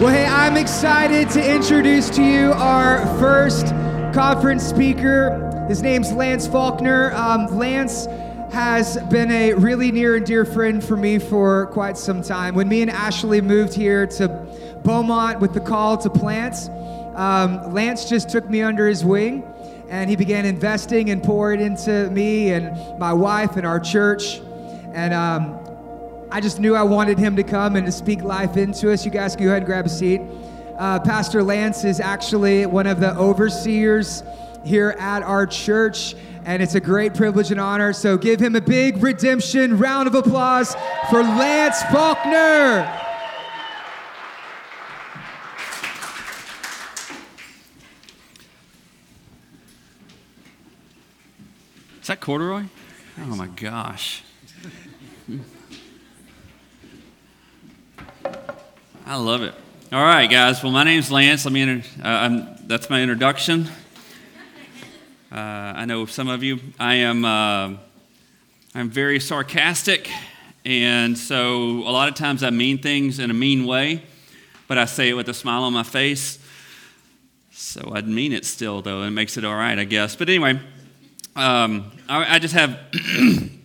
Well, hey, I'm excited to introduce to you our first conference speaker. His name's Lance Faulkner. Um, Lance has been a really near and dear friend for me for quite some time. When me and Ashley moved here to Beaumont with the call to plant, um, Lance just took me under his wing and he began investing and pouring into me and my wife and our church. And um, I just knew I wanted him to come and to speak life into us. You guys go ahead and grab a seat. Uh, Pastor Lance is actually one of the overseers here at our church, and it's a great privilege and honor. So give him a big redemption round of applause for Lance Faulkner. Is that corduroy? Oh my gosh. I love it. All right, guys. Well, my name's Lance. Let me. Inter- uh, that's my introduction. Uh, I know some of you. I am. Uh, I'm very sarcastic, and so a lot of times I mean things in a mean way, but I say it with a smile on my face. So I mean it still, though, and it makes it all right, I guess. But anyway, um, I, I just have.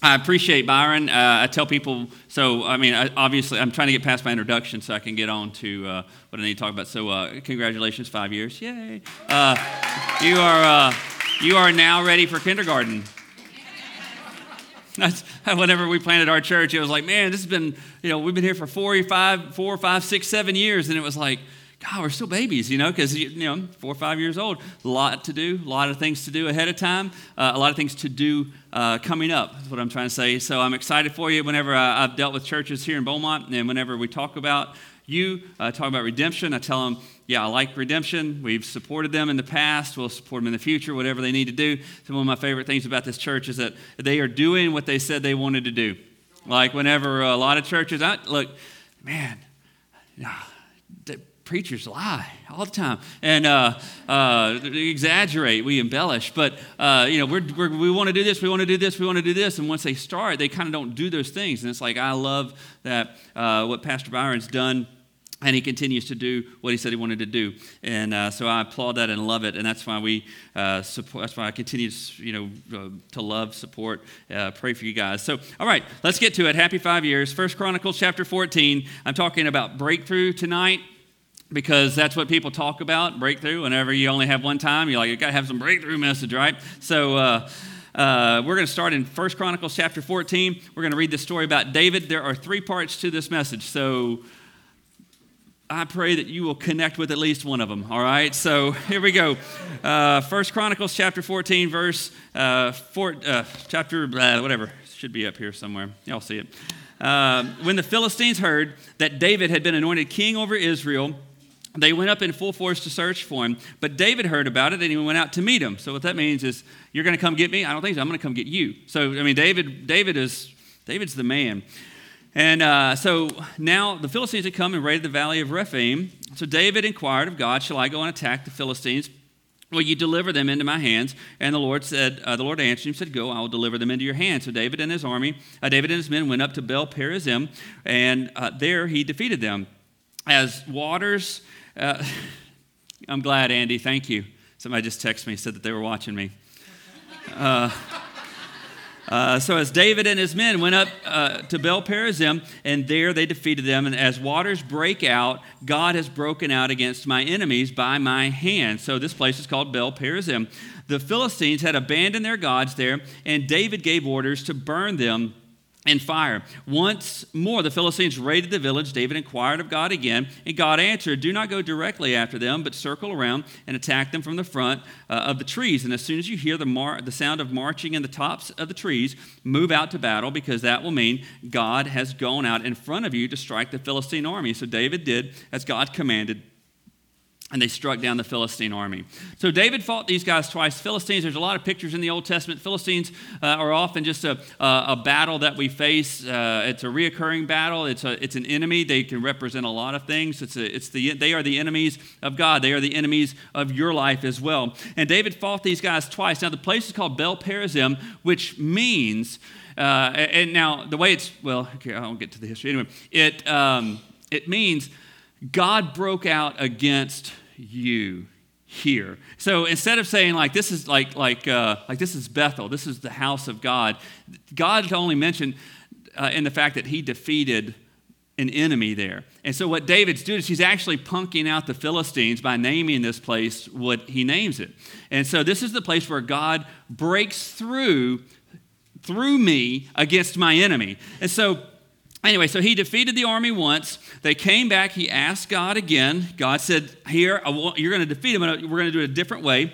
I appreciate Byron. Uh, I tell people, so I mean, I, obviously, I'm trying to get past my introduction so I can get on to uh, what I need to talk about. So, uh, congratulations, five years, yay! Uh, you are uh, you are now ready for kindergarten. That's, whenever we planted our church, it was like, man, this has been, you know, we've been here for four, five, four, five, six, seven years, and it was like, God, we're still babies, you know, because, you know, four or five years old. A lot to do, a lot of things to do ahead of time, uh, a lot of things to do uh, coming up, is what I'm trying to say. So I'm excited for you whenever I, have dealt with churches here in Beaumont, and whenever we talk about you, uh, talk about redemption, I tell them, yeah, I like redemption. We've supported them in the past. We'll support them in the future, whatever they need to do. Some of my favorite things about this church is that they are doing what they said they wanted to do. Like whenever a lot of churches, I, look, man, preachers lie all the time. And uh, uh, exaggerate we embellish. But uh, you know we're, we're, we want to do this we want to do this we want to do this. And once they start they kind of don't do those things. And it's like i love that uh, what pastor byron's done and he continues to do what he said he wanted to do. And uh, so i applaud that and love it. And that's why we uh, support that's why i continue to you know to love support pray for you guys. So all right let's get to it. Happy five years. First chronicles chapter 14 i'm talking about breakthrough tonight because that's what people talk about breakthrough. Whenever you only have one time you're like you got to have some breakthrough message right? So uh, uh, we're going to start in First chronicles chapter 14 we're going to read the story about david. There are three parts to this message. So i pray that you will connect with at least one of them all right? So here we go. Uh, First chronicles chapter 14 verse uh, four, uh, chapter whatever. Should be up here somewhere. Y'all see it. Uh, when the philistines heard that david had been anointed king over israel they went up in full force to search for him. But David heard about it and he went out to meet him. So what that means is, you're going to come get me? I don't think so. I'm going to come get you. So I mean, David, David is David's the man. And uh, so now the Philistines had come and raided the valley of Rephaim. So David inquired of God, "Shall I go and attack the Philistines?" Will you deliver them into my hands? And the Lord said, uh, the Lord answered him, said, Go, I will deliver them into your hands. So David and his army, uh, David and his men went up to Baal Perazim, and uh, there he defeated them. As waters uh, I'm glad, Andy. Thank you. Somebody just texted me, said that they were watching me. Uh, uh, so as David and his men went up uh, to Bel Perazim, and there they defeated them. And as waters break out, God has broken out against my enemies by my hand. So this place is called Bel Perazim. The Philistines had abandoned their gods there, and David gave orders to burn them and fire. Once more, the Philistines raided the village. David inquired of God again, and God answered, Do not go directly after them, but circle around and attack them from the front uh, of the trees. And as soon as you hear the, mar- the sound of marching in the tops of the trees, move out to battle, because that will mean God has gone out in front of you to strike the Philistine army. So David did as God commanded and they struck down the Philistine army. So David fought these guys twice. Philistines, there's a lot of pictures in the Old Testament. Philistines uh, are often just a, a, a, battle that we face. Uh, it's a reoccurring battle. It's, a, it's an enemy. They can represent a lot of things. It's, a, it's the, they are the enemies of God. They are the enemies of your life as well. And David fought these guys twice. Now, the place is called Bel Perazim, which means, uh, and now the way it's, well, okay, I won't get to the history. Anyway, it, um, it means God broke out against you here. So instead of saying like this is like like uh, like this is Bethel, this is the house of God, God only mentioned uh, in the fact that He defeated an enemy there. And so what David's doing is he's actually punking out the Philistines by naming this place what he names it. And so this is the place where God breaks through through me against my enemy. And so anyway, so he defeated the army once. They came back. He asked God again. God said, "Here, want, you're going to defeat him. But we're going to do it a different way."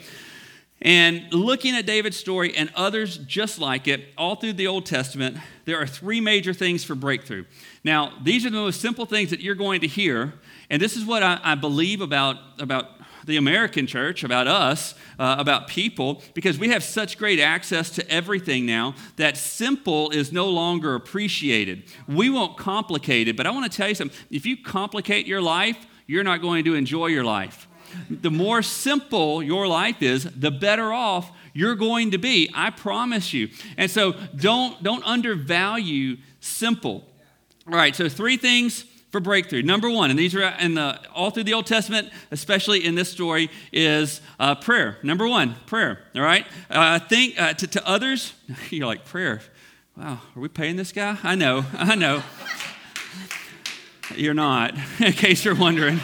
And looking at David's story and others just like it, all through the Old Testament, there are three major things for breakthrough. Now, these are the most simple things that you're going to hear, and this is what I, I believe about, about the American church, about us, uh, about people, because we have such great access to everything now that simple is no longer appreciated. We won't complicate it, but I want to tell you something. If you complicate your life, you're not going to enjoy your life. The more simple your life is, the better off you're going to be. I promise you. And so don't, don't undervalue simple. All right, so three things for breakthrough. Number one, and these are in the, all through the Old Testament, especially in this story, is uh, prayer. Number one, prayer. All right, uh, think uh, to, to others. You're like prayer. Wow, are we paying this guy? I know, I know. You're not, in case you're wondering.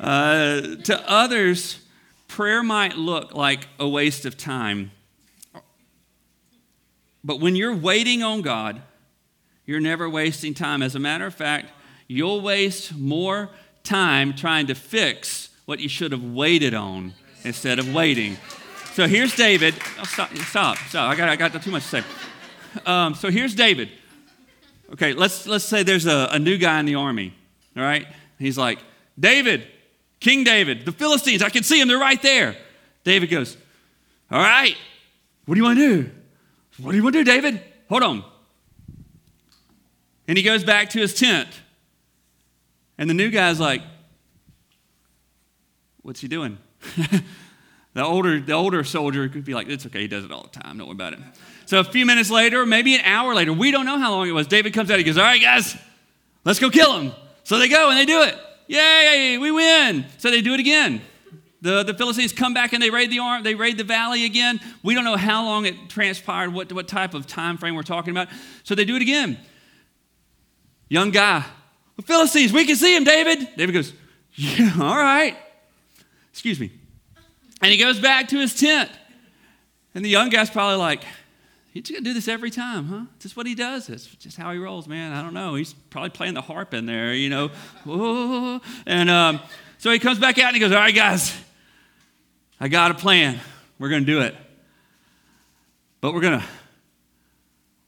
Uh, to others, prayer might look like a waste of time. But when you're waiting on God, you're never wasting time. As a matter of fact, you'll waste more time trying to fix what you should have waited on instead of waiting. So here's David. Oh, stop, stop, stop. I got, I got too much to say. Um, so here's David. Okay, let's, let's say there's a, a new guy in the army, all right? He's like, David, King David, the Philistines, I can see them, they're right there. David goes, All right, what do you want to do? What do you want to do, David? Hold on. And he goes back to his tent. And the new guy's like, What's he doing? the, older, the older soldier could be like, It's okay, he does it all the time, don't worry about it. So a few minutes later, maybe an hour later, we don't know how long it was, David comes out, he goes, All right, guys, let's go kill him. So they go and they do it. Yay, we win. So they do it again. The, the Philistines come back and they raid the arm, they raid the valley again. We don't know how long it transpired, what, what type of time frame we're talking about. So they do it again. Young guy, the Philistines, we can see him, David. David goes, Yeah, all right. Excuse me. And he goes back to his tent. And the young guy's probably like, He's gonna do this every time, huh? Is this what he does? It's just how he rolls, man. I don't know. He's probably playing the harp in there, you know. And um, so he comes back out and he goes, All right, guys, I got a plan. We're gonna do it. But we're gonna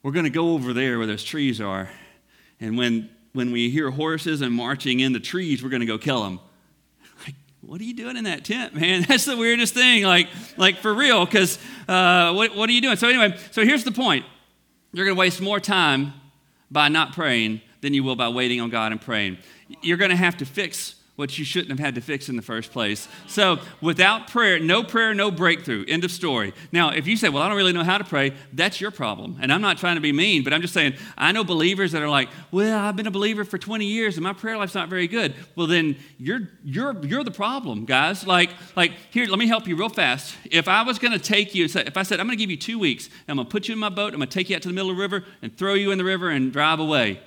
we're gonna go over there where those trees are. And when when we hear horses and marching in the trees, we're gonna go kill them Like, what are you doing in that tent, man? That's the weirdest thing, like, like for real, because uh, what, what are you doing? So, anyway, so here's the point you're going to waste more time by not praying than you will by waiting on God and praying. You're going to have to fix what you shouldn't have had to fix in the first place. So, without prayer, no prayer, no breakthrough. End of story. Now, if you say, Well, I don't really know how to pray, that's your problem. And I'm not trying to be mean, but I'm just saying, I know believers that are like, Well, I've been a believer for 20 years and my prayer life's not very good. Well, then you're, you're, you're the problem, guys. Like, like, here, let me help you real fast. If I was going to take you, if I said, I'm going to give you two weeks, I'm going to put you in my boat, I'm going to take you out to the middle of the river and throw you in the river and drive away.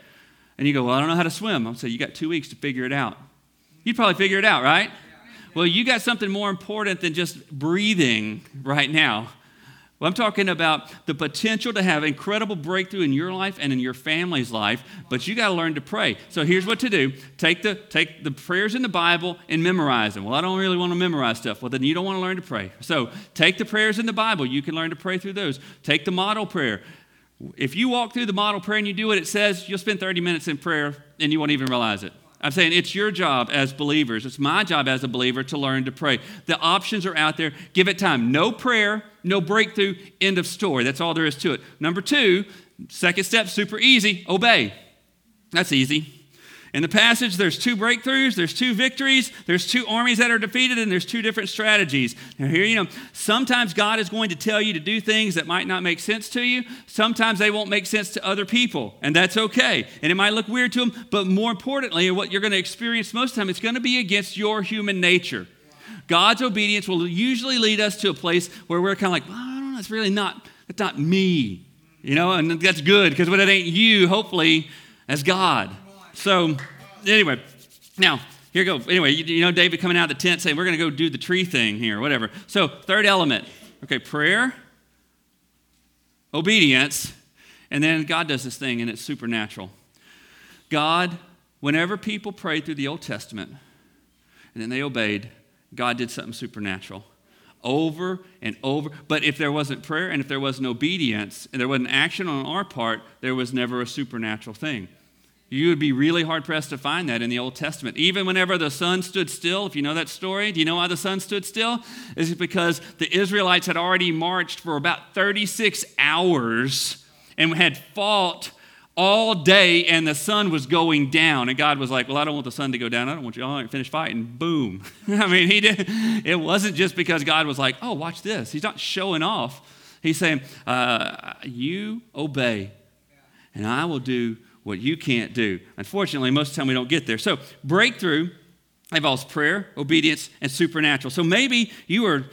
And you go, Well, I don't know how to swim. I'll say, You got two weeks to figure it out. You'd probably figure it out, right? Well, you got something more important than just breathing right now. Well, I'm talking about the potential to have incredible breakthrough in your life and in your family's life, but you got to learn to pray. So here's what to do take the, take the prayers in the Bible and memorize them. Well, I don't really want to memorize stuff. Well, then you don't want to learn to pray. So take the prayers in the Bible. You can learn to pray through those. Take the model prayer. If you walk through the model prayer and you do what it says, you'll spend 30 minutes in prayer and you won't even realize it. I'm saying it's your job as believers. It's my job as a believer to learn to pray. The options are out there. Give it time. No prayer, no breakthrough, end of story. That's all there is to it. Number two, second step, super easy obey. That's easy. In the passage, there's two breakthroughs, there's two victories, there's two armies that are defeated, and there's two different strategies. Now, here, you know, sometimes God is going to tell you to do things that might not make sense to you. Sometimes they won't make sense to other people, and that's okay. And it might look weird to them, but more importantly, what you're going to experience most of the time, it's going to be against your human nature. God's obedience will usually lead us to a place where we're kind of like, well, I don't know, it's really not, that's not me. You know, and that's good because when it ain't you, hopefully, as God. So, anyway, now, here go. Anyway, you, you know David coming out of the tent saying, We're going to go do the tree thing here, whatever. So, third element, okay, prayer, obedience, and then God does this thing and it's supernatural. God, whenever people prayed through the Old Testament and then they obeyed, God did something supernatural over and over. But if there wasn't prayer and if there wasn't obedience and there wasn't action on our part, there was never a supernatural thing. You would be really hard pressed to find that in the Old Testament. Even whenever the sun stood still, if you know that story, do you know why the sun stood still? Is it because the Israelites had already marched for about 36 hours and had fought all day and the sun was going down. And God was like, Well, I don't want the sun to go down. I don't want you all to finish fighting. Boom. I mean, he did. It wasn't just because God was like, Oh, watch this. He's not showing off. He's saying, uh, You obey, and I will do what you can't do. Unfortunately, most of the time we don't get there. So, breakthrough involves prayer, obedience, and supernatural. So, maybe you are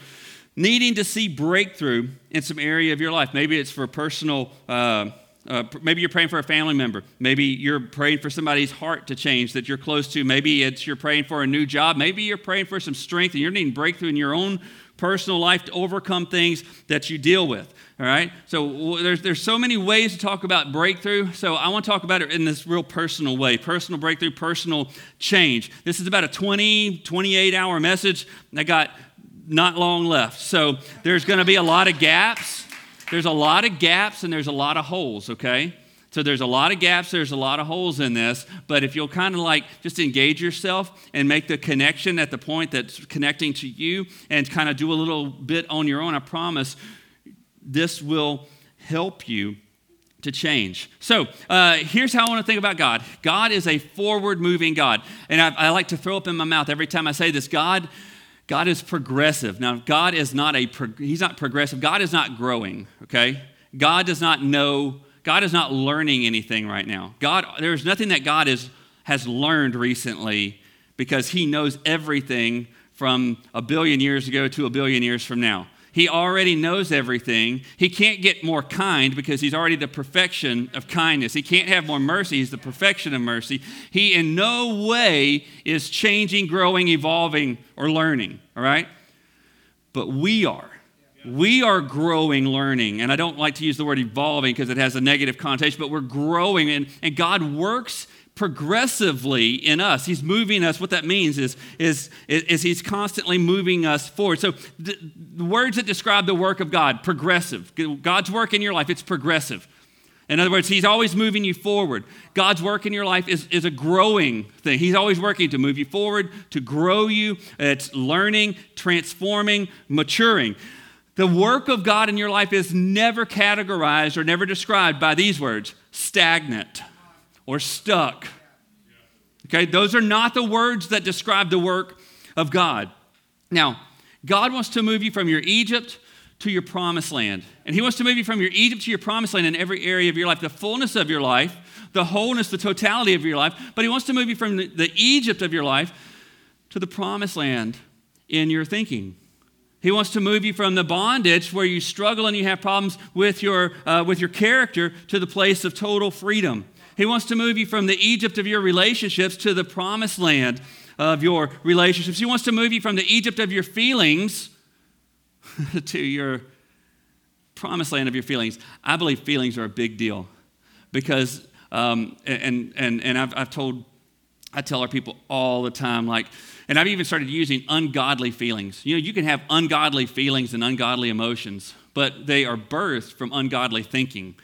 needing to see breakthrough in some area of your life. Maybe it's for personal. Uh, uh, maybe you're praying for a family member. Maybe you're praying for somebody's heart to change that you're close to. Maybe it's you're praying for a new job. Maybe you're praying for some strength and you're needing breakthrough in your own personal life to overcome things that you deal with. All right? So there's, there's so many ways to talk about breakthrough. So I want to talk about it in this real personal way personal breakthrough, personal change. This is about a 20, 28 hour message. I got not long left. So there's going to be a lot of gaps. There's a lot of gaps and there's a lot of holes, okay? So there's a lot of gaps, there's a lot of holes in this, but if you'll kind of like just engage yourself and make the connection at the point that's connecting to you and kind of do a little bit on your own, I promise this will help you to change. So uh, here's how I want to think about God God is a forward moving God. And I, I, like to throw up in my mouth every time I say this God. God is progressive. Now, God is not a, he's not progressive. God is not growing, okay? God does not know, God is not learning anything right now. God, there's nothing that God is, has learned recently because he knows everything from a billion years ago to a billion years from now. He already knows everything. He can't get more kind because he's already the perfection of kindness. He can't have more mercy. He's the perfection of mercy. He in no way is changing, growing, evolving, or learning, all right? But we are. We are growing, learning. And I don't like to use the word evolving because it has a negative connotation, but we're growing. And, and God works progressively in us. He's moving us. What that means is, is, is he's constantly moving us forward. So the, the words that describe the work of God, progressive. God's work in your life, it's progressive. In other words, he's always moving you forward. God's work in your life is, is a growing thing. He's always working to move you forward, to grow you. It's learning, transforming, maturing. The work of God in your life is never categorized or never described by these words stagnant or stuck. Okay, those are not the words that describe the work of God. Now, God wants to move you from your Egypt to your promised land. And He wants to move you from your Egypt to your promised land in every area of your life, the fullness of your life, the wholeness, the totality of your life. But He wants to move you from the, the Egypt of your life to the promised land in your thinking. He wants to move you from the bondage where you struggle and you have problems with your, uh, with your character to the place of total freedom. He wants to move you from the Egypt of your relationships to the promised land of your relationships. He wants to move you from the Egypt of your feelings to your promised land of your feelings. I believe feelings are a big deal because, um, and, and, and I've, I've told, I tell our people all the time, like, and I've even started using ungodly feelings. You know, you can have ungodly feelings and ungodly emotions, but they are birthed from ungodly thinking.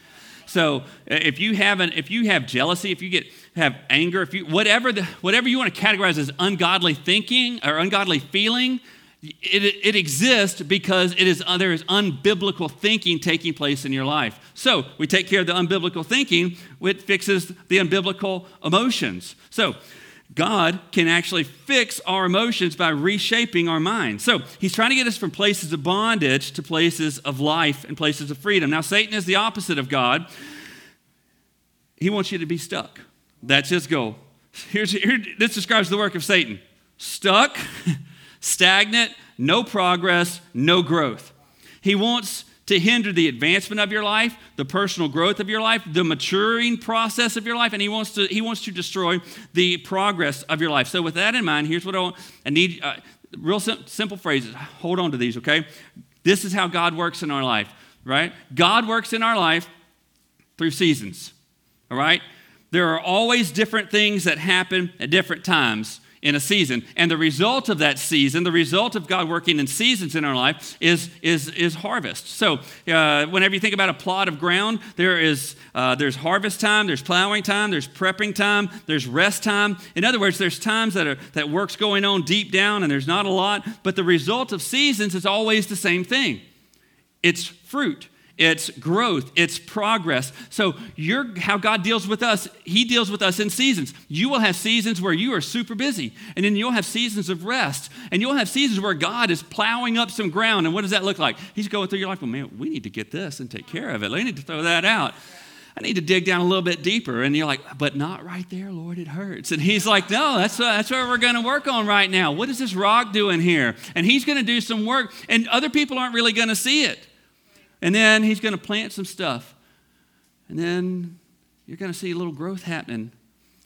So if you have an, if you have jealousy, if you get have anger, if you whatever the, whatever you want to categorize as ungodly thinking or ungodly feeling, It, it exists because it is, uh, there is unbiblical thinking taking place in your life. So we take care of the unbiblical thinking, it fixes the unbiblical emotions. So God can actually fix our emotions by reshaping our mind. So he's trying to get us from places of bondage to places of life and places of freedom. Now, Satan is the opposite of God. He wants you to be stuck. That's his goal. Here's, here, this describes the work of Satan stuck, stagnant, no progress, no growth. He wants to hinder the advancement of your life, the personal growth of your life, the maturing process of your life, and he wants to he wants to destroy the progress of your life. So with that in mind, here's what I, want, I need uh, real sim- simple phrases. Hold on to these, okay? This is how God works in our life, right? God works in our life through seasons. All right? There are always different things that happen at different times in a season. And the result of that season, the result of God working in seasons in our life, is, is, is harvest. So, uh, whenever you think about a plot of ground, there is uh, there's harvest time, there's plowing time, there's prepping time, there's rest time. In other words, there's times that are that work's going on deep down, and there's not a lot. But the result of seasons is always the same thing. It's fruit it's growth, it's progress. So, you're, how God deals with us, He deals with us in seasons. You will have seasons where you are super busy, and then you'll have seasons of rest, and you'll have seasons where God is plowing up some ground. And what does that look like? He's going through your life, well, man, we need to get this and take care of it. We need to throw that out. I need to dig down a little bit deeper. And you're like, but not right there, Lord, it hurts. And he's like, no, that's, uh, that's what we're going to work on right now. What is this rock doing here? And he's going to do some work, and other people aren't really going to see it. And then he's going to plant some stuff. And then you're going to see a little growth happening.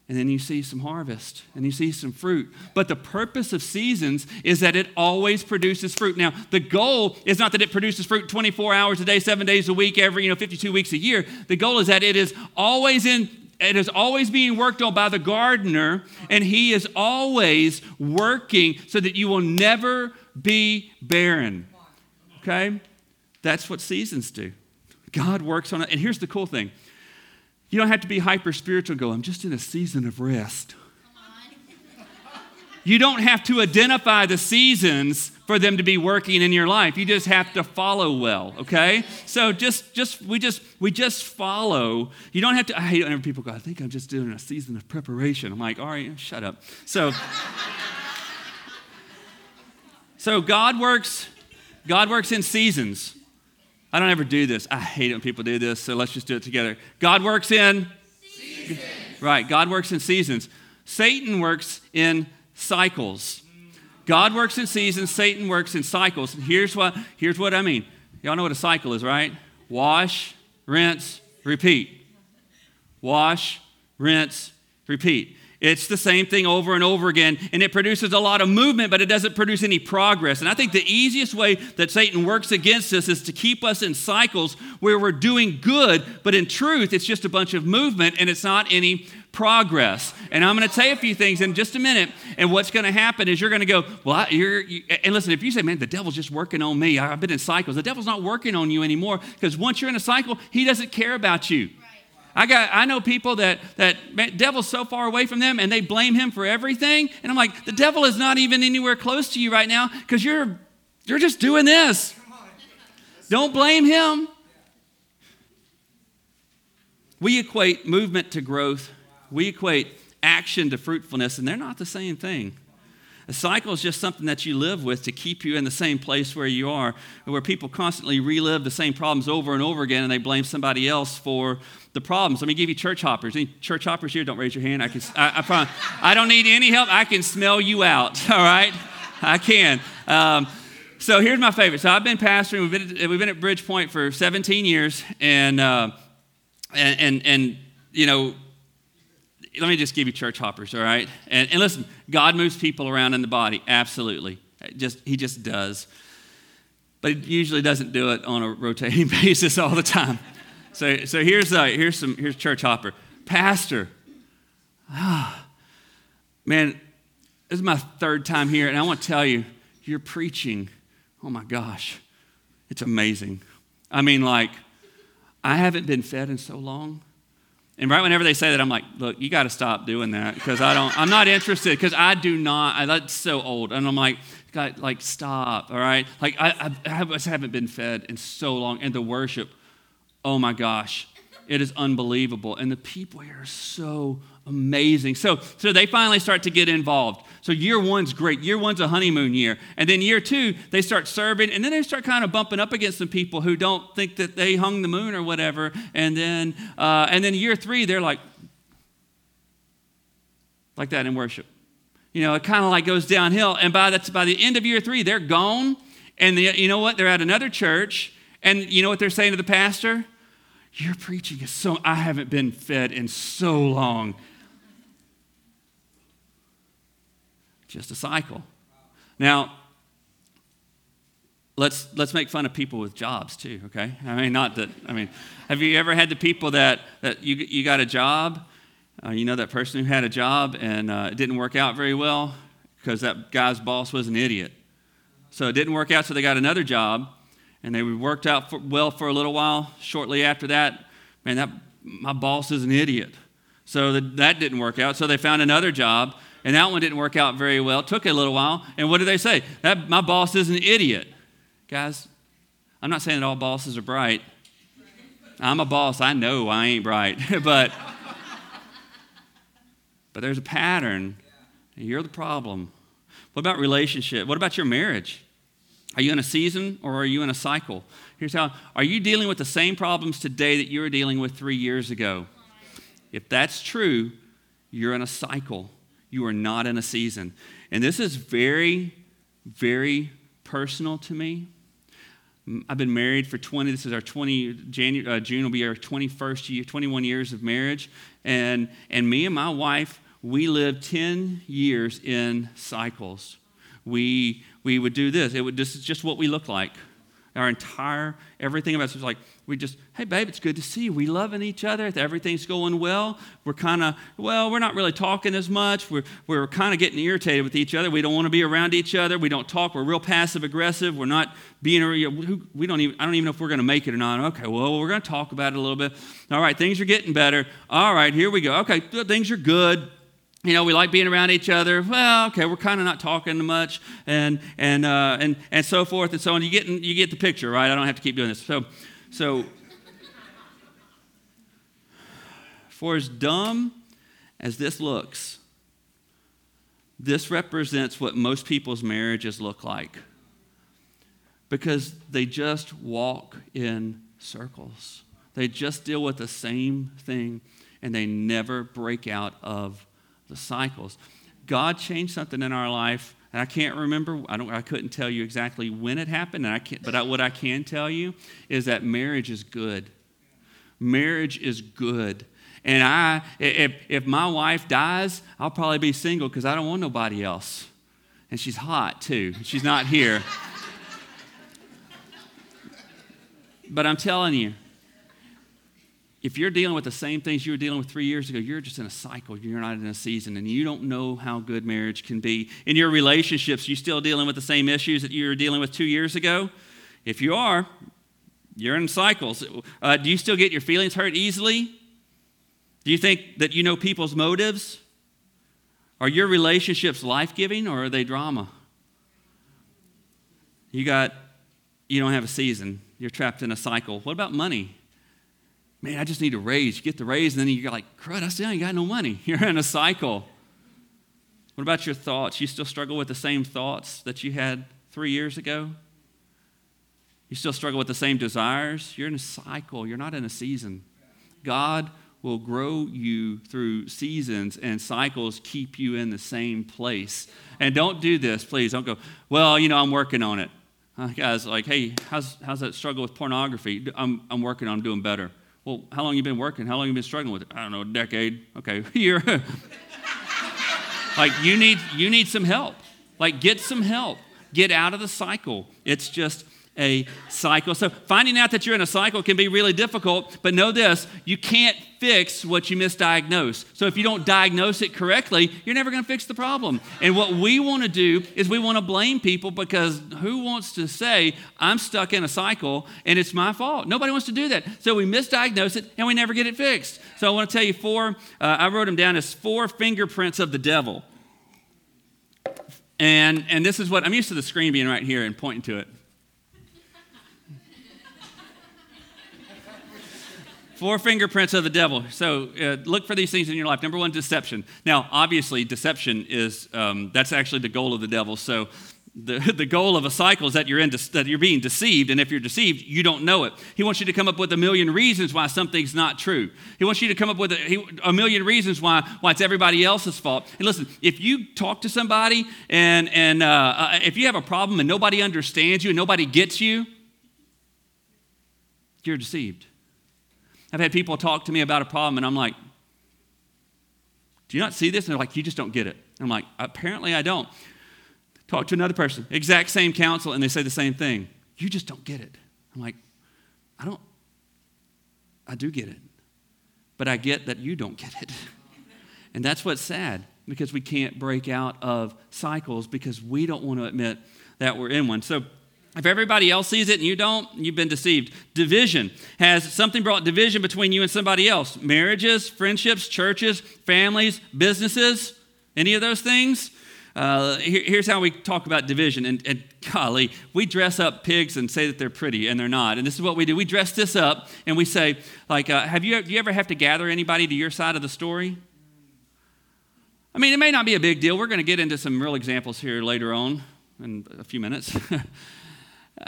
And then you see some harvest and you see some fruit. But the purpose of seasons is that it always produces fruit. Now, the goal is not that it produces fruit 24 hours a day, seven days a week, every, you know, 52 weeks a year. The goal is that it is always in it is always being worked on by the gardener, and he is always working so that you will never be barren. Okay? That's what seasons do. God works on it. And here's the cool thing you don't have to be hyper spiritual go, I'm just in a season of rest. You don't have to identify the seasons for them to be working in your life. You just have to follow well, okay? So just just we just we just follow. You don't have to I hate whenever people go, I think I'm just doing a season of preparation. I'm like, all right, shut up. So So God works God works in seasons. I don't ever do this. I hate it when people do this, so let's just do it together. God works in seasons. Right, God works in seasons. Satan works in cycles. God works in seasons, Satan works in cycles. And Here's what, here's what I mean. Y'all know what a cycle is, right? Wash, rinse, repeat. Wash, rinse, repeat. It's the same thing over and over again, and it produces a lot of movement, but it doesn't produce any progress. And I think the easiest way that Satan works against us is to keep us in cycles where we're doing good, but in truth, it's just a bunch of movement and it's not any progress. And I'm going to say a few things in just a minute. And what's going to happen is you're going to go, well, I, you're, you, and listen, if you say, man, the devil's just working on me, I've been in cycles, the devil's not working on you anymore because once you're in a cycle, he doesn't care about you. I got I know people that that man, devil's so far away from them and they blame him for everything. And I'm like, the devil is not even anywhere close to you right now because you're you're just doing this. Don't blame him. We equate movement to growth. We equate action to fruitfulness, and they're not the same thing. A cycle is just something that you live with to keep you in the same place where you are, where people constantly relive the same problems over and over again and they blame somebody else for the problems. Let me give you church hoppers. Any church hoppers here? Don't raise your hand. I, can, I, I, promise, I don't need any help. I can smell you out, all right? I can. Um, so here's my favorite. So I've been pastoring. We've been at, we've been at Bridgepoint for 17 years, and, uh, and, and, and, you know, let me just give you church hoppers, all right? And, and listen, God moves people around in the body, absolutely. Just He just does. But He usually doesn't do it on a rotating basis all the time. So, so here's, uh, here's some here's church hopper. Pastor, ah, man, this is my third time here, and I want to tell you, you're preaching. Oh my gosh, it's amazing. I mean, like, I haven't been fed in so long. And right whenever they say that, I'm like, look, you got to stop doing that because I don't, I'm not interested because I do not, I, that's so old. And I'm like, God, like, stop, all right? Like, I, I, I haven't been fed in so long. And the worship, oh my gosh, it is unbelievable. And the people here are so amazing. So, so they finally start to get involved. So year one's great. Year one's a honeymoon year. And then year two, they start serving, and then they start kind of bumping up against some people who don't think that they hung the moon or whatever. And then, uh, and then year three, they're like, like that in worship. You know, it kind of like goes downhill. And by, that's, by the end of year three, they're gone. And the, you know what? They're at another church. And you know what they're saying to the pastor? Your preaching is so, I haven't been fed in so long. Just a cycle. Now, let's let's make fun of people with jobs too okay i mean not that i mean have you ever had the people that that you, you got a job uh, you know that person who had a job and uh, it didn't work out very well because that guy's boss was an idiot. So it didn't work out, so they got another job, and they worked out for, well for a little while. Shortly after that, man, that my boss is an idiot. So the, that didn't work out. So they found another job, and that one didn't work out very well. It took a little while, and what did they say? That my boss is an idiot, guys. I'm not saying that all bosses are bright. I'm a boss. I know I ain't bright, but but there's a pattern. You're the problem. What about relationship? What about your marriage? Are you in a season or are you in a cycle? Here's how Are you dealing with the same problems today that you were dealing with three years ago? If that's true, you're in a cycle. You are not in a season. And this is very, very personal to me. I've been married for 20, this is our 20, January, uh, June will be our 21st year, 21 years of marriage. And, and me and my wife, we lived 10 years in cycles. We, we would do this. It would, this is just what we look like. Our entire, everything about us was like, we just, hey, babe, it's good to see you. We loving each other. Everything's going well. We're kind of, well, we're not really talking as much. We're, we're kind of getting irritated with each other. We don't want to be around each other. We don't talk. We're real passive aggressive. We're not being, we don't even, I don't even know if we're going to make it or not. Okay, well, we're going to talk about it a little bit. All right, things are getting better. All right, here we go. Okay, things are good you know, we like being around each other. Well, okay, we're kind of not talking much, and and uh, and and so forth and so on. You get you get the picture, right? I don't have to keep doing this. So, so for as dumb as this looks, this represents what most people's marriages look like, because they just walk in circles. They just deal with the same thing, and they never break out of the cycles. God changed something in our life, and I can't remember. I don't. I couldn't tell you exactly when it happened. And I can't, but I, what I can tell you is that marriage is good. Marriage is good. And I, if, if my wife dies, I'll probably be single because I don't want nobody else. And she's hot too. She's not here. but I'm telling you, if you're dealing with the same things you were dealing with three years ago, you're just in a cycle. You're not in a season, and you don't know how good marriage can be. In your relationships, you still dealing with the same issues that you were dealing with two years ago? If you are, you're in cycles. Uh, do you still get your feelings hurt easily? Do you think that you know people's motives? Are your relationships life giving or are they drama? You got, you don't have a season. You're trapped in a cycle. What about money? Man, I just need a raise. You get the raise, and then you're like, crud, I still ain't got no money. You're in a cycle. What about your thoughts? You still struggle with the same thoughts that you had three years ago? You still struggle with the same desires? You're in a cycle. You're not in a season. God will grow you through seasons and cycles keep you in the same place. And don't do this, please. Don't go, well, you know, I'm working on it. Uh, guys, like, hey, how's, how's that struggle with pornography? I'm, I'm working on doing better. Well, how long you been working? How long you been struggling with it? I don't know, a decade. Okay, year. like you need you need some help. Like get some help. Get out of the cycle. It's just a cycle. So finding out that you're in a cycle can be really difficult, but know this, you can't fix what you misdiagnose. So if you don't diagnose it correctly, you're never going to fix the problem. And what we want to do is we want to blame people because who wants to say I'm stuck in a cycle and it's my fault? Nobody wants to do that. So we misdiagnose it and we never get it fixed. So I want to tell you four uh, I wrote them down as four fingerprints of the devil. And, and this is what I'm used to the screen being right here and pointing to it. Four fingerprints of the devil. So uh, look for these things in your life. Number one, deception. Now, obviously, deception is um, that's actually the goal of the devil. So the, the goal of a cycle is that you're, in that you're being deceived, and if you're deceived, you don't know it. He wants you to come up with a million reasons why something's not true. He wants you to come up with a, he, a million reasons why, why it's everybody else's fault. And listen, if you talk to somebody and, and uh, uh, if you have a problem and nobody understands you and nobody gets you, you're deceived. I've had people talk to me about a problem, and I'm like, Do you not see this? And they're like, You just don't get it. I'm like, Apparently I don't. Talk to another person, exact same counsel, and they say the same thing. You just don't get it. I'm like, I don't, I do get it. But I get that you don't get it. And that's what's sad because we can't break out of cycles because we don't want to admit that we're in one. So if everybody else sees it and you don't, you've been deceived. Division. Has something brought division between you and somebody else? Marriages, friendships, churches, families, businesses, any of those things? Uh, here, here's how we talk about division. And, and, golly, we dress up pigs and say that they're pretty, and they're not. And this is what we do. We dress this up and we say, like, uh, have you, do you ever have to gather anybody to your side of the story? I mean, it may not be a big deal. We're going to get into some real examples here later on in a few minutes.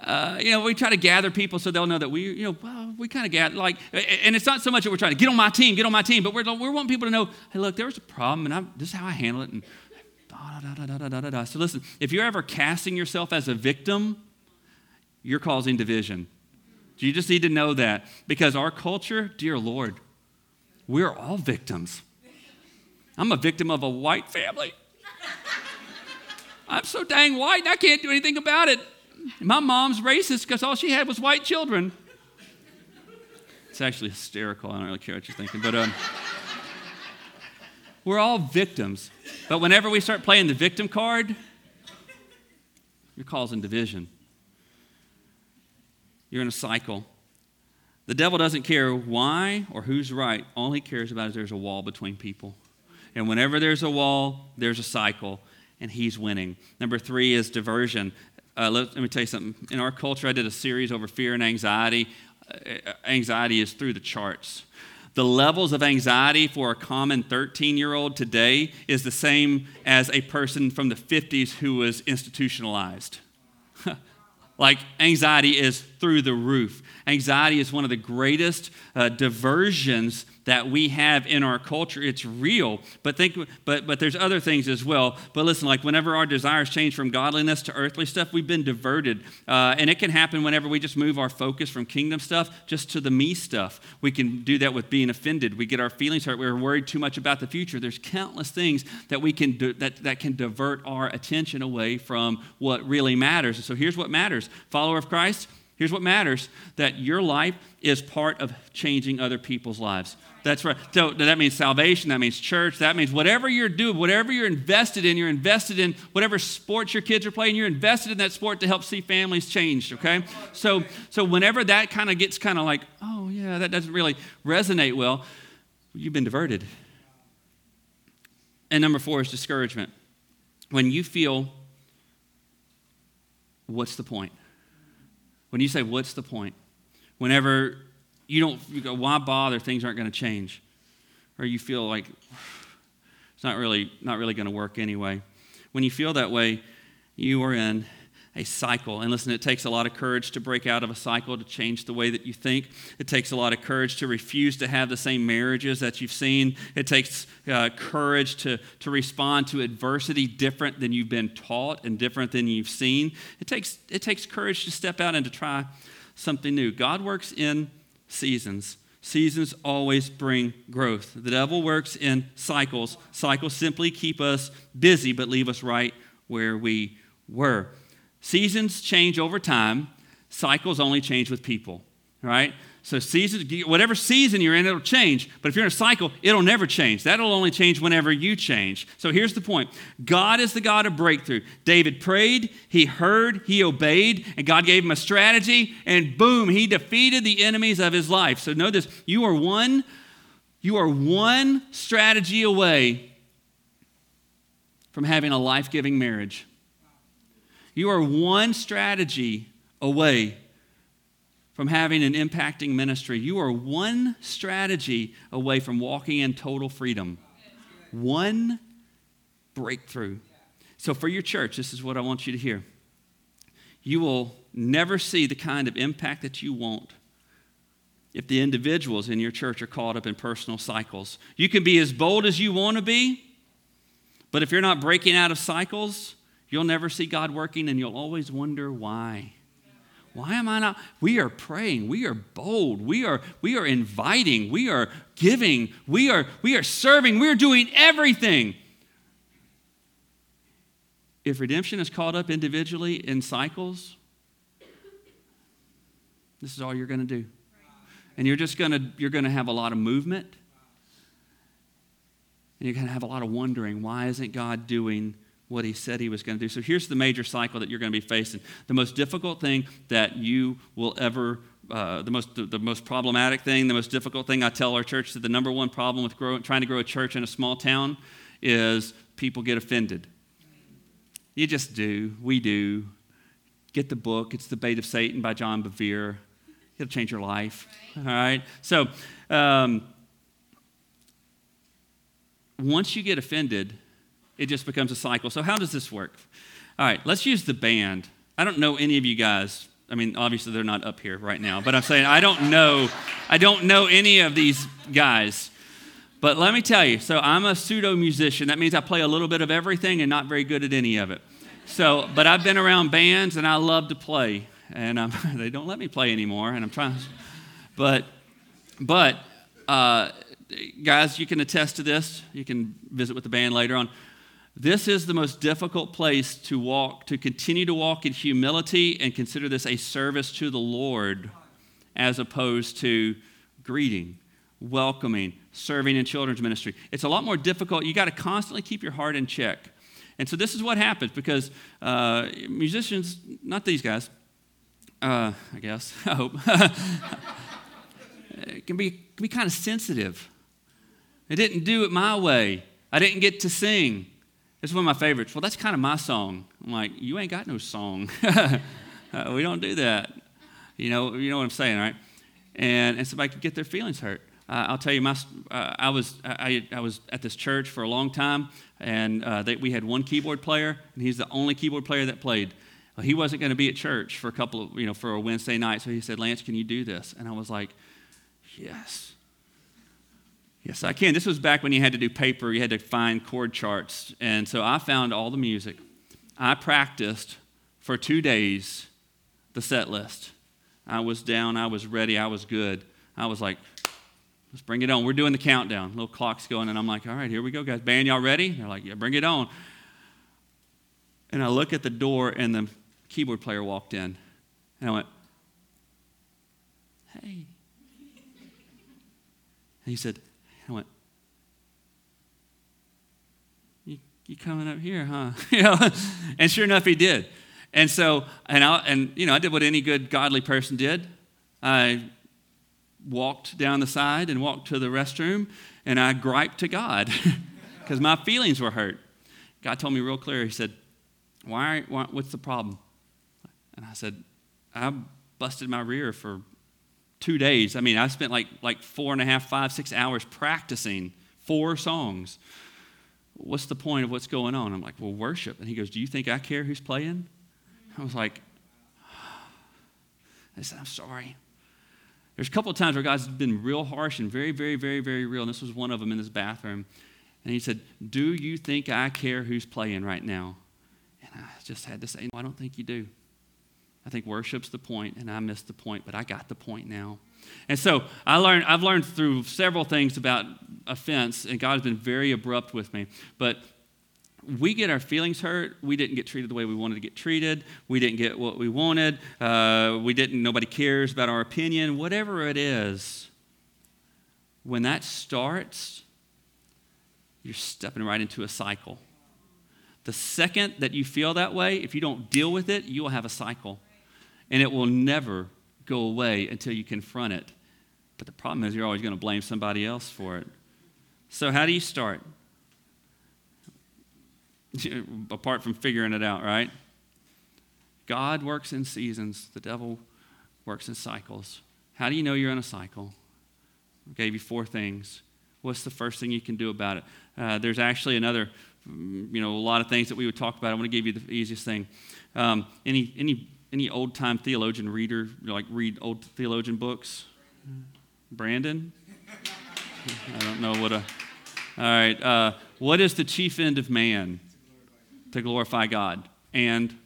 Uh, you know, we try to gather people so they'll know that we, you know, well, we kind of gather, like, and it's not so much that we're trying to get on my team, get on my team, but we're, we want people to know, hey, look, there was a problem, and I'm, this is how I handle it, and da, da, da, da, da, da. So listen, if you're ever casting yourself as a victim, you're causing division. You just need to know that because our culture, dear Lord, we're all victims. I'm a victim of a white family. I'm so dang white and I can't do anything about it. My mom's racist because all she had was white children. It's actually hysterical. I don't really care what you're thinking, but um, we're all victims. But whenever we start playing the victim card, you're causing division. You're in a cycle. The devil doesn't care why or who's right. All he cares about is there's a wall between people. And whenever there's a wall, there's a cycle, and he's winning. Number three is diversion. Uh, let, let, me tell you something. In our culture, I did a series over fear and anxiety. Uh, anxiety is through the charts. The levels of anxiety for a common 13 year old today is the same as a person from the 50s who was institutionalized. like, anxiety is through the roof. Anxiety is one of the greatest uh, diversions that we have in our culture. It's real, but think, but but there's other things as well. But listen, like whenever our desires change from godliness to earthly stuff, we've been diverted, uh, and it can happen whenever we just move our focus from kingdom stuff just to the me stuff. We can do that with being offended. We get our feelings hurt. We're worried too much about the future. There's countless things that we can do, that that can divert our attention away from what really matters. so here's what matters: follower of Christ. Here's what matters that your life is part of changing other people's lives. That's right. So that means salvation, that means church, that means whatever you're doing, whatever you're invested in, you're invested in whatever sports your kids are playing, you're invested in that sport to help see families changed, okay? So so whenever that kind of gets kind of like, oh yeah, that doesn't really resonate well, you've been diverted. And number 4 is discouragement. When you feel what's the point? When you say what's the point? Whenever you don't you go, why bother? Things aren't going to change. Or you feel like it's not really, not really going to work anyway. When you feel that way, you are in a cycle. And listen, it takes a lot of courage to break out of a cycle, to change the way that you think. It takes a lot of courage to refuse to have the same marriages that you've seen. It takes uh, courage to, to respond to adversity different than you've been taught and different than you've seen. It takes, it takes courage to step out and to try something new. God works in seasons. Seasons always bring growth. The devil works in cycles. Cycles simply keep us busy but leave us right where we were. Seasons change over time, cycles only change with people, right? So seasons, whatever season you're in, it'll change. But if you're in a cycle, it'll never change. That'll only change whenever you change. So here's the point God is the God of breakthrough. David prayed, he heard, he obeyed, and God gave him a strategy, and boom, he defeated the enemies of his life. So know this you are one, you are one strategy away from having a life-giving marriage. You are one strategy away from having an impacting ministry. You are one strategy away from walking in total freedom. One breakthrough. So, for your church, this is what I want you to hear. You will never see the kind of impact that you want if the individuals in your church are caught up in personal cycles. You can be as bold as you want to be, but if you're not breaking out of cycles, you'll never see God working and you'll always wonder why. Why am I not? We are praying. We are bold. We are, we are inviting. We are giving. We are, we are serving. We are doing everything. If redemption is caught up individually in cycles, this is all you're going to do. And you're just going to you're going to have a lot of movement. And you're going to have a lot of wondering, why isn't God doing what he said he was going to do? So here's the major cycle that you're going to be facing. The most difficult thing that you will ever uh, the most the, the, most problematic thing, the most difficult thing I tell our church that the number one problem with grow, trying to grow a church in a small town is people get offended. You just do. We do. Get the book. It's The Bait of Satan by John Bevere. It'll change your life. All right. So, um, once you get offended, it just becomes a cycle. So, how does this work? All right, let's use the band. I don't know any of you guys. I mean, obviously they're not up here right now, but I'm saying I don't know. I don't know any of these guys. But let me tell you. So I'm a pseudo musician. That means I play a little bit of everything and not very good at any of it. So, but I've been around bands and I love to play and um, they don't let me play anymore. And I'm trying, but, but uh, guys, you can attest to this. You can visit with the band later on. This is the most difficult place to walk, to continue to walk in humility and consider this a service to the Lord as opposed to greeting, welcoming, serving in children's ministry. It's a lot more difficult. You got to constantly keep your heart in check. And so this is what happens because uh, musicians, not these guys, uh, I guess, I hope, can be, can be kind of sensitive. It didn't do it my way. I didn't get to sing. It's one of my favorites. Well, that's kind of my song. I'm like, you ain't got no song. uh, we don't do that. You know, you know what I'm saying, right? And, and somebody could get their feelings hurt. Uh, I'll tell you, my, uh, I, was, I, I was at this church for a long time, and uh, they, we had one keyboard player, and he's the only keyboard player that played he wasn't going to be at church for a couple of, you know, for a Wednesday night. So he said, Lance, can you do this? And I was like, yes. Yes, I can. This was back when you had to do paper, you had to find chord charts. And so I found all the music. I practiced for two days the set list. I was down, I was ready, I was good. I was like, let's bring it on. We're doing the countdown. Little clock's going, and I'm like, all right, here we go, guys. Band, y'all ready? They're like, yeah, bring it on. And I look at the door, and the keyboard player walked in. And I went, Hey. And he said, I went, You, coming up here, huh? you know? And sure enough, he did. And so, and I, and you know, I did what any good godly person did. I walked down the side and walked to the restroom, and I griped to God because my feelings were hurt. God told me real clear. He said, why, why, what's the problem? And I said, I busted my rear for two days. I mean, I spent like, like four and a half, five, six hours practicing four songs. What's the point of what's going on? I'm like, well, worship. And he goes, Do you think I care who's playing? I was like, I said, I'm sorry. There's a couple of times where God's been real harsh and very, very, very, very real. And this was one of them in this bathroom. And he said, Do you think I care who's playing right now? And I just had to say, No, I don't think you do. I think worship's the point, and I missed the point, but I got the point now. And so I learned, I've learned through several things about offense, and God has been very abrupt with me. But we get our feelings hurt. We didn't get treated the way we wanted to get treated. We didn't get what we wanted. Uh, we didn't, nobody cares about our opinion. Whatever it is, when that starts, you're stepping right into a cycle. The second that you feel that way, if you don't deal with it, you will have a cycle and it will never go away until you confront it. But the problem is, you're always going to blame somebody else for it. So, how do you start? Apart from figuring it out, right? God works in seasons, the devil works in cycles. How do you know you're in a cycle? I gave you four things. What's the first thing you can do about it? Uh, there's actually another, mm, you know, a lot of things that we would talk about. I want to give you the easiest thing. Um, any any any old time theologian reader like read old theologian books? Brandon. I don't know what a. All right. Uh, what is the chief end of man? To glorify God and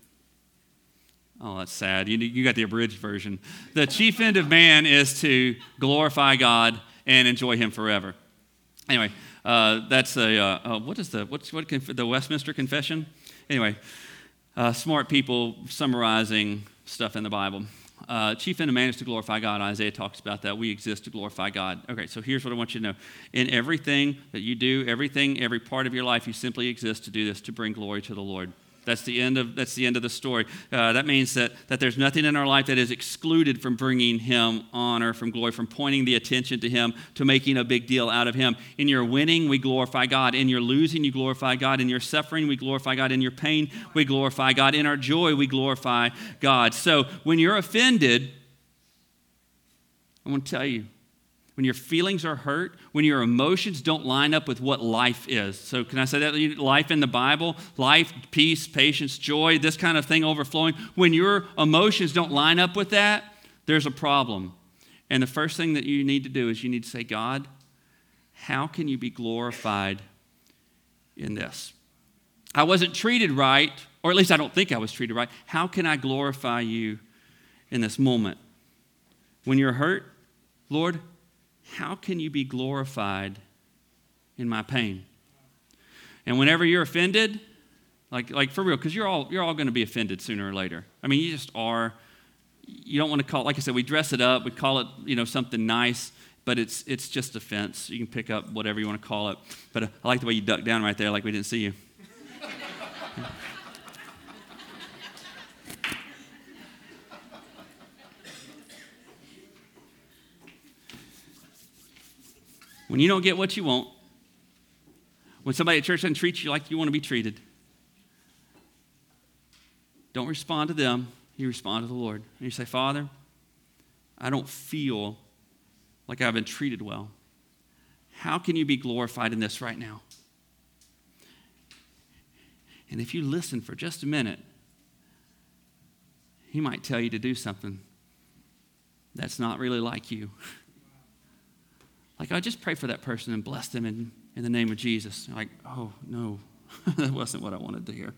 Oh, that's sad. You, you got the abridged version. The chief end of man is to glorify God and enjoy Him forever. Anyway, uh, that's a, uh, uh, what is the, what's, what, the Westminster Confession? Anyway, uh, smart people summarizing stuff in the Bible. Uh, chief end of man is to glorify God. Isaiah talks about that. We exist to glorify God. Okay, so here's what I want you to know. In everything that you do, everything, every part of your life, you simply exist to do this, to bring glory to the Lord. That's the end of, that's the, end of the story. Uh, that means that, that there's nothing in our life that is excluded from bringing Him honor, from glory, from pointing the attention to Him, to making a big deal out of Him. In your winning, we glorify God. In your losing, you glorify God. In your suffering, we glorify God. In your pain, we glorify God. In our joy, we glorify God. So when you're offended, I want to tell you, when your feelings are hurt, when your emotions don't line up with what life is. So, can I say that? Life in the Bible, life, peace, patience, joy, this kind of thing overflowing. When your emotions don't line up with that, there's a problem. And the first thing that you need to do is you need to say, God, how can you be glorified in this? I wasn't treated right, or at least I don't think I was treated right. How can I glorify you in this moment? When you're hurt, Lord, how can you be glorified in my pain? And whenever you're offended, like, like for real, because you're all, you're all going to be offended sooner or later. I mean, you just are. You don't want to call, like I said, we dress it up, we call it, you know, something nice, but it's, it's just offense. You can pick up whatever you want to call it. But I like the way you ducked down right there, like we didn't see you. When you don't get what you want, when somebody at church doesn't treat you like you want to be treated, don't respond to them. You respond to the Lord. And you say, Father, I don't feel like I've been treated well. How can you be glorified in this right now? And if you listen for just a minute, he might tell you to do something that's not really like you. Like, I just pray for that person and bless them in, in the name of Jesus. Like, oh, no, that wasn't what I wanted to hear.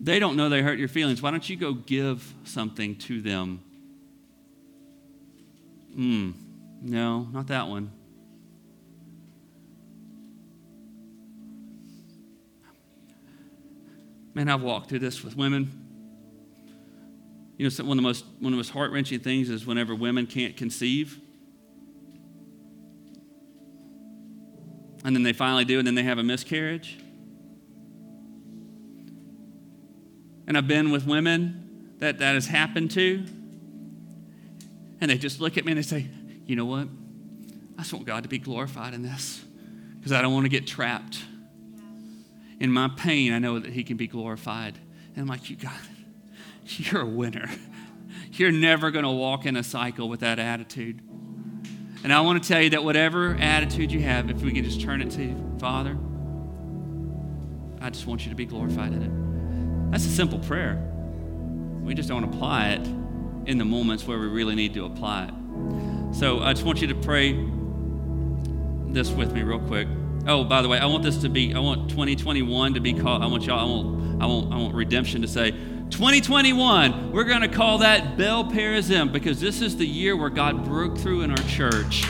They don't know they hurt your feelings. Why don't you go give something to them? Hmm, no, not that one. Man, I've walked through this with women. You know, one of the most one of the most heart wrenching things is whenever women can't conceive. And then they finally do, and then they have a miscarriage. And I've been with women that that has happened to. And they just look at me and they say, you know what? I just want God to be glorified in this because I don't want to get trapped. In my pain, I know that He can be glorified. And I'm like, you got it. you're a winner. You're never going to walk in a cycle with that attitude. And I want to tell you that whatever attitude you have, if we can just turn it to Father, I just want you to be glorified in it. That's a simple prayer. We just don't apply it in the moments where we really need to apply it. So I just want you to pray this with me real quick. Oh, by the way, I want this to be, I want 2021 to be called, I want y'all, I want, I want, I want redemption to say, 2021, we're going to call that Baal Perazim because this is the year where God broke through in our church.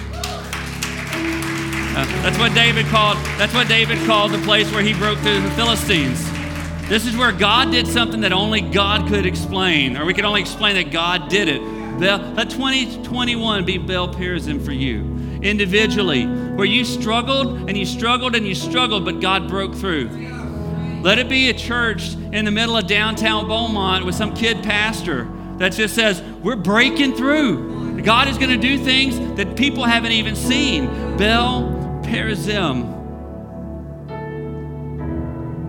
Uh, that's what David called. That's what David called the place where he broke through the Philistines. This is where God did something that only God could explain, or we could only explain that God did it. Let 2021 be Baal Perazim for you individually, where you struggled and you struggled and you struggled, but God broke through. Let it be a church in the middle of downtown Beaumont with some kid pastor that just says, We're breaking through. God is going to do things that people haven't even seen. Baal Perazim.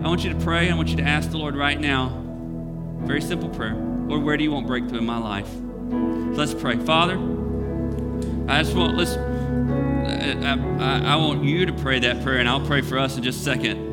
I want you to pray. I want you to ask the Lord right now Very simple prayer. Lord, where do you want breakthrough in my life? Let's pray. Father, I just want, let's, I, I, I want you to pray that prayer, and I'll pray for us in just a second.